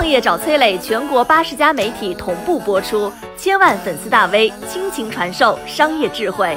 创业找崔磊，全国八十家媒体同步播出，千万粉丝大 V 倾情传授商业智慧。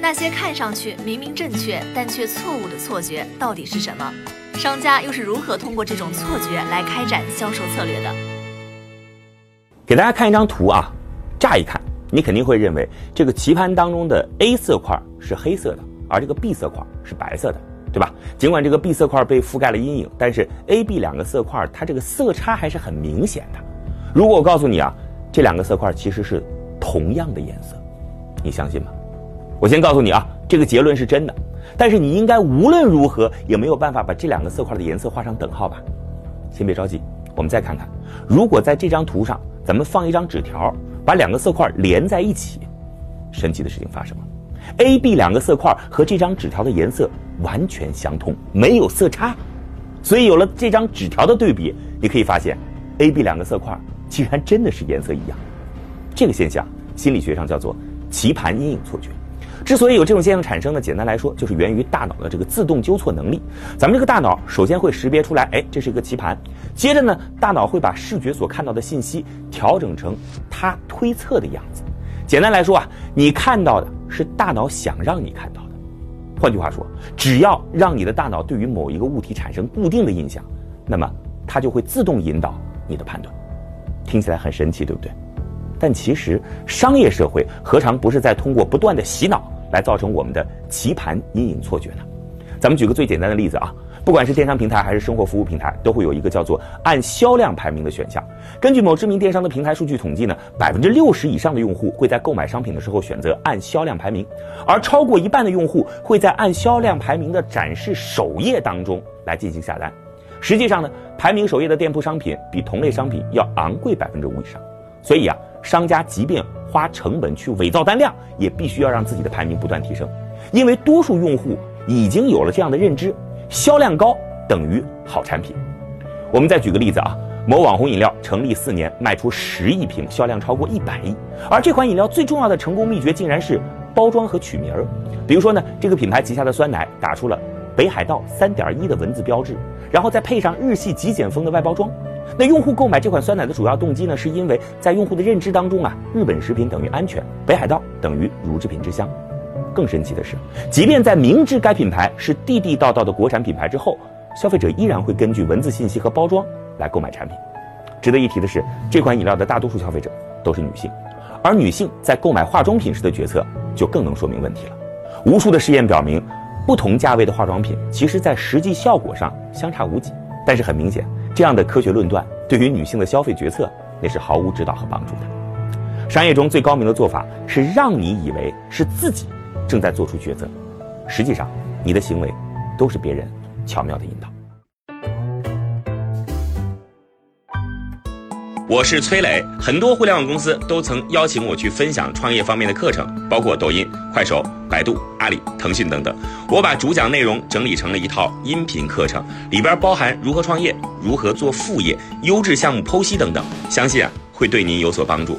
那些看上去明明正确但却错误的错觉到底是什么？商家又是如何通过这种错觉来开展销售策略的？给大家看一张图啊，乍一看你肯定会认为这个棋盘当中的 A 色块是黑色的，而这个 B 色块是白色的。对吧？尽管这个 B 色块被覆盖了阴影，但是 A、B 两个色块它这个色差还是很明显的。如果我告诉你啊，这两个色块其实是同样的颜色，你相信吗？我先告诉你啊，这个结论是真的，但是你应该无论如何也没有办法把这两个色块的颜色画上等号吧？先别着急，我们再看看，如果在这张图上咱们放一张纸条，把两个色块连在一起，神奇的事情发生了。A、B 两个色块和这张纸条的颜色完全相同，没有色差，所以有了这张纸条的对比，你可以发现，A、B 两个色块竟然真的是颜色一样。这个现象心理学上叫做棋盘阴影错觉。之所以有这种现象产生呢，简单来说就是源于大脑的这个自动纠错能力。咱们这个大脑首先会识别出来，哎，这是一个棋盘，接着呢，大脑会把视觉所看到的信息调整成它推测的样子。简单来说啊，你看到的是大脑想让你看到的。换句话说，只要让你的大脑对于某一个物体产生固定的印象，那么它就会自动引导你的判断。听起来很神奇，对不对？但其实商业社会何尝不是在通过不断的洗脑来造成我们的棋盘阴影错觉呢？咱们举个最简单的例子啊。不管是电商平台还是生活服务平台，都会有一个叫做按销量排名的选项。根据某知名电商的平台数据统计呢，百分之六十以上的用户会在购买商品的时候选择按销量排名，而超过一半的用户会在按销量排名的展示首页当中来进行下单。实际上呢，排名首页的店铺商品比同类商品要昂贵百分之五以上。所以啊，商家即便花成本去伪造单量，也必须要让自己的排名不断提升，因为多数用户已经有了这样的认知。销量高等于好产品。我们再举个例子啊，某网红饮料成立四年，卖出十亿瓶，销量超过一百亿。而这款饮料最重要的成功秘诀，竟然是包装和取名儿。比如说呢，这个品牌旗下的酸奶打出了“北海道三点一”的文字标志，然后再配上日系极简风的外包装。那用户购买这款酸奶的主要动机呢，是因为在用户的认知当中啊，日本食品等于安全，北海道等于乳制品之乡。更神奇的是，即便在明知该品牌是地地道道的国产品牌之后，消费者依然会根据文字信息和包装来购买产品。值得一提的是，这款饮料的大多数消费者都是女性，而女性在购买化妆品时的决策就更能说明问题了。无数的实验表明，不同价位的化妆品其实在实际效果上相差无几。但是很明显，这样的科学论断对于女性的消费决策那是毫无指导和帮助的。商业中最高明的做法是让你以为是自己。正在做出抉择，实际上，你的行为都是别人巧妙的引导。我是崔磊，很多互联网公司都曾邀请我去分享创业方面的课程，包括抖音、快手、百度、阿里、腾讯等等。我把主讲内容整理成了一套音频课程，里边包含如何创业、如何做副业、优质项目剖析等等，相信啊会对您有所帮助。